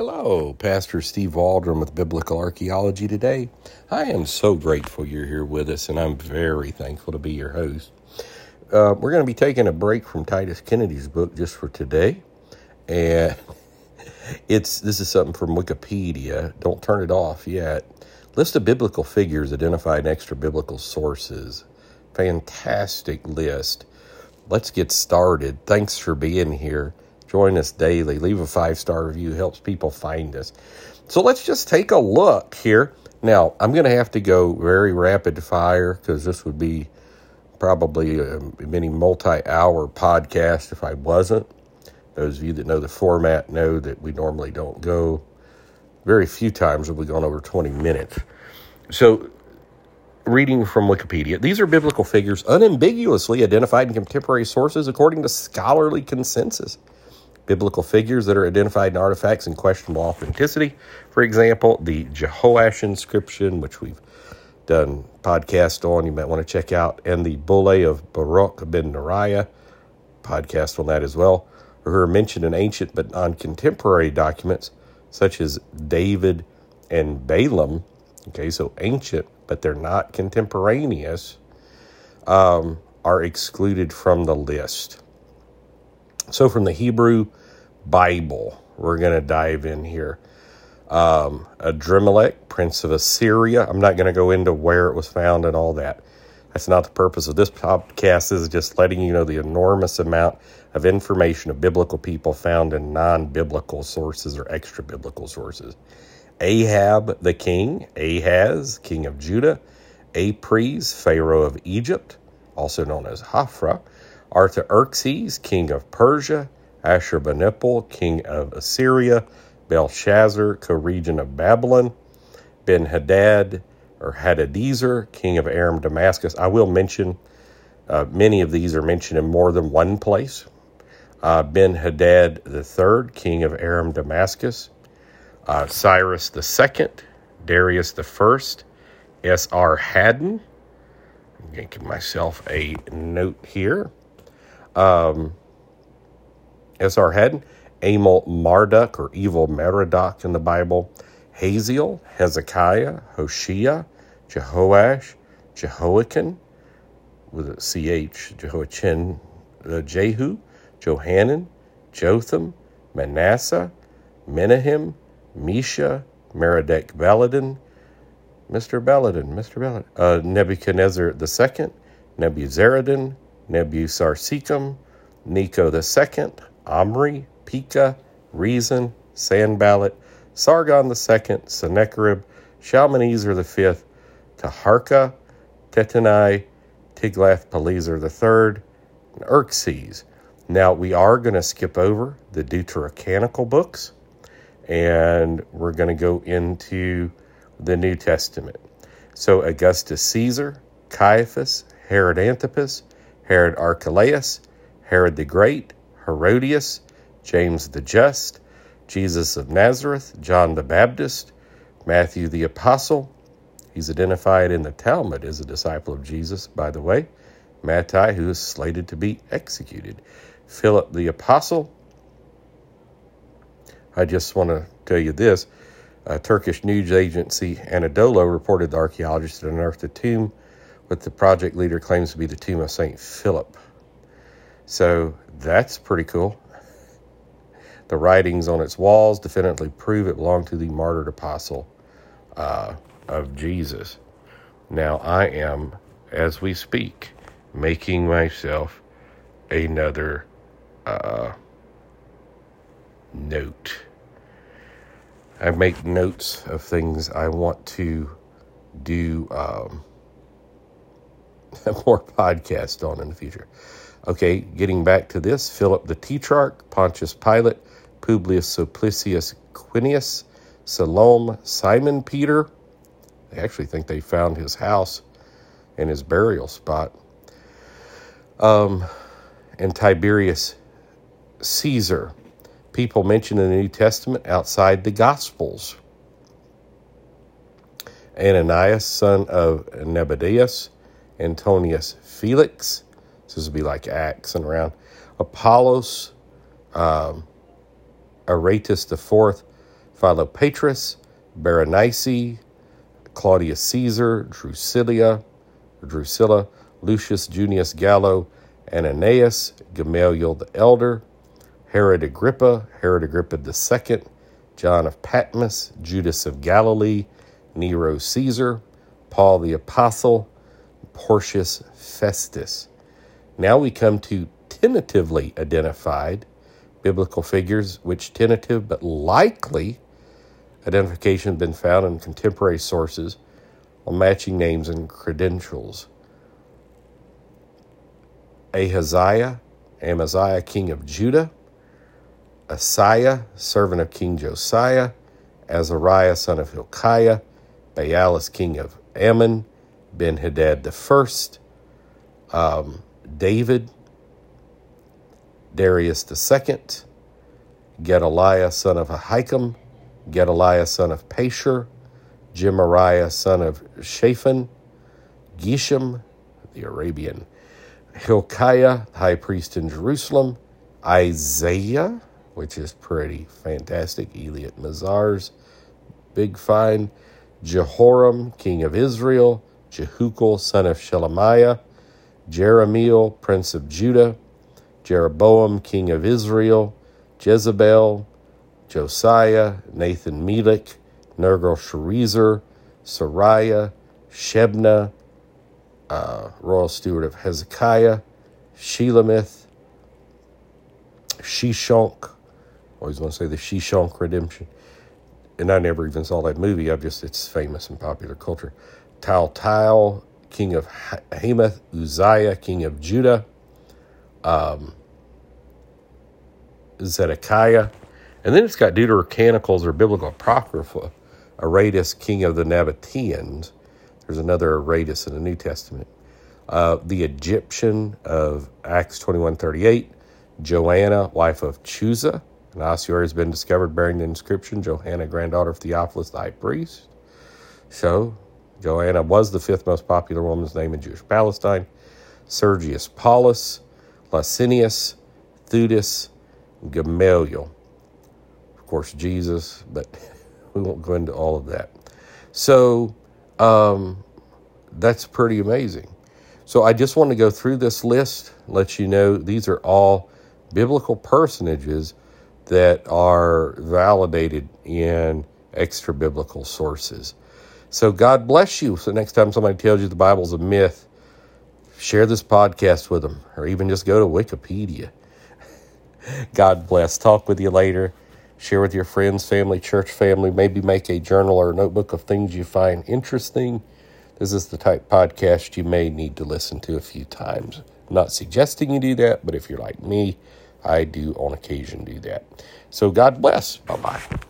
Hello, Pastor Steve Waldron with Biblical Archaeology today. I am so grateful you're here with us, and I'm very thankful to be your host. Uh, we're going to be taking a break from Titus Kennedy's book just for today, and it's this is something from Wikipedia. Don't turn it off yet. List of biblical figures identified in extra biblical sources. Fantastic list. Let's get started. Thanks for being here. Join us daily. Leave a five star review, helps people find us. So let's just take a look here. Now, I'm going to have to go very rapid fire because this would be probably a many multi hour podcast if I wasn't. Those of you that know the format know that we normally don't go. Very few times have we gone over 20 minutes. So, reading from Wikipedia, these are biblical figures unambiguously identified in contemporary sources according to scholarly consensus biblical figures that are identified in artifacts in questionable authenticity. For example, the Jehoash inscription, which we've done podcast on, you might want to check out, and the Bulle of Baruch ben Neriah, podcast on that as well, are mentioned in ancient but non contemporary documents such as David and Balaam. Okay, so ancient, but they're not contemporaneous, um, are excluded from the list. So, from the Hebrew Bible. We're going to dive in here. Um, Adrammelech, prince of Assyria. I'm not going to go into where it was found and all that. That's not the purpose of this podcast. This is just letting you know the enormous amount of information of biblical people found in non-biblical sources or extra biblical sources. Ahab the king, Ahaz, king of Judah, Apries, pharaoh of Egypt, also known as Hophra, Artaxerxes, king of Persia, Ashurbanipal, king of Assyria, Belshazzar, co-regent of Babylon, Ben Hadad or Hadadezer, king of Aram Damascus. I will mention uh, many of these are mentioned in more than one place. Uh, ben Hadad III, king of Aram Damascus, uh, Cyrus II, Darius I, Esarhaddon. I'm going to give myself a note here. Um, Esarhaddon, Amel Marduk or evil Merodach in the Bible, Hazael, Hezekiah, Hoshea, Jehoash, Jehoiakim, with a CH, Jehoiachin, uh, Jehu, Johanan, Jotham, Manasseh, Menahem, Mesha, Merodach Baladan, Mr. Baladan, Mr. Baladan, uh, Nebuchadnezzar II, Nebuzaradan, Nebusarsekim, Necho II, Omri, Pekah, Rezin, Sanballat, Sargon II, Sennacherib, Shalmaneser V, Taharka, Tattenai, Tiglath-Pileser III, and Xerxes. Now, we are going to skip over the Deuterocanonical books, and we're going to go into the New Testament. So, Augustus Caesar, Caiaphas, Herod Antipas, Herod Archelaus, Herod the Great, Herodias, James the Just, Jesus of Nazareth, John the Baptist, Matthew the Apostle. He's identified in the Talmud as a disciple of Jesus, by the way. Mattai, who is slated to be executed. Philip the Apostle. I just want to tell you this. A Turkish news agency Anadolu reported the archaeologists had unearthed a tomb, what the project leader claims to be the tomb of St. Philip. So that's pretty cool. The writings on its walls definitely prove it belonged to the martyred apostle uh, of Jesus. Now I am, as we speak, making myself another uh, note. I make notes of things I want to do um, more podcasts on in the future. Okay, getting back to this Philip the Tetrarch, Pontius Pilate, Publius Sulpicius Quirinius, Salome, Simon Peter. I actually think they found his house and his burial spot. Um, and Tiberius Caesar. People mentioned in the New Testament outside the Gospels. Ananias, son of Nebuchadnezzar, Antonius Felix, so this would be like Acts and around. Apollos, um, the fourth, Philopatris, Berenice, Claudius Caesar, Drusilla, Drusilla, Lucius Junius Gallio, Ananias, Gamaliel the Elder, Herod Agrippa, Herod Agrippa II, John of Patmos, Judas of Galilee, Nero Caesar, Paul the Apostle, Porcius Festus. Now we come to tentatively identified biblical figures, which tentative but likely identification have been found in contemporary sources on matching names and credentials. Ahaziah, Amaziah, king of Judah, Asaiah, servant of King Josiah, Azariah, son of Hilkiah, Baalis, king of Ammon, Ben Hadad the first, um, David, Darius second, Gedaliah, son of Ahikam, Gedaliah, son of Pashur, Gemariah, son of Shaphan, Geshem, the Arabian, Hilkiah, high priest in Jerusalem, Isaiah, which is pretty fantastic, Eilat Mazar's, big find, Jehoram, king of Israel, Jehukal, son of Shelemiah, Jeremiel, prince of Judah, Jeroboam, king of Israel, Jezebel, Josiah, Nathan Melech, Nergal Sharezer, Sariah, Shebna, uh, royal steward of Hezekiah, Shelemith, Shishonk. Always want to say the Shishonk redemption. And I never even saw that movie. I've just, it's famous in popular culture. Taltal, king of Hamath, Uzziah, king of Judah, um, Zedekiah. And then it's got Deuterocanonicals or Biblical Apocrypha, Aretas, king of the Nabateans. There's another Aretas in the New Testament. Uh, the Egyptian of Acts 21.38, Joanna, wife of Chuza. An ossuary has been discovered bearing the inscription, Johanna, granddaughter of Theophilus, the high priest. So, Joanna was the fifth most popular woman's name in Jewish Palestine. Sergius Paulus, Licinius, Theudas, Gamaliel. Of course, Jesus, but we won't go into all of that. So, um, that's pretty amazing. So, I just want to go through this list, let you know these are all biblical personages that are validated in extra biblical sources. So God bless you. So next time somebody tells you the Bible's a myth, share this podcast with them or even just go to Wikipedia. God bless. Talk with you later. Share with your friends, family, church family. Maybe make a journal or a notebook of things you find interesting. This is the type podcast you may need to listen to a few times. I'm not suggesting you do that, but if you're like me, I do on occasion do that. So God bless. Bye bye.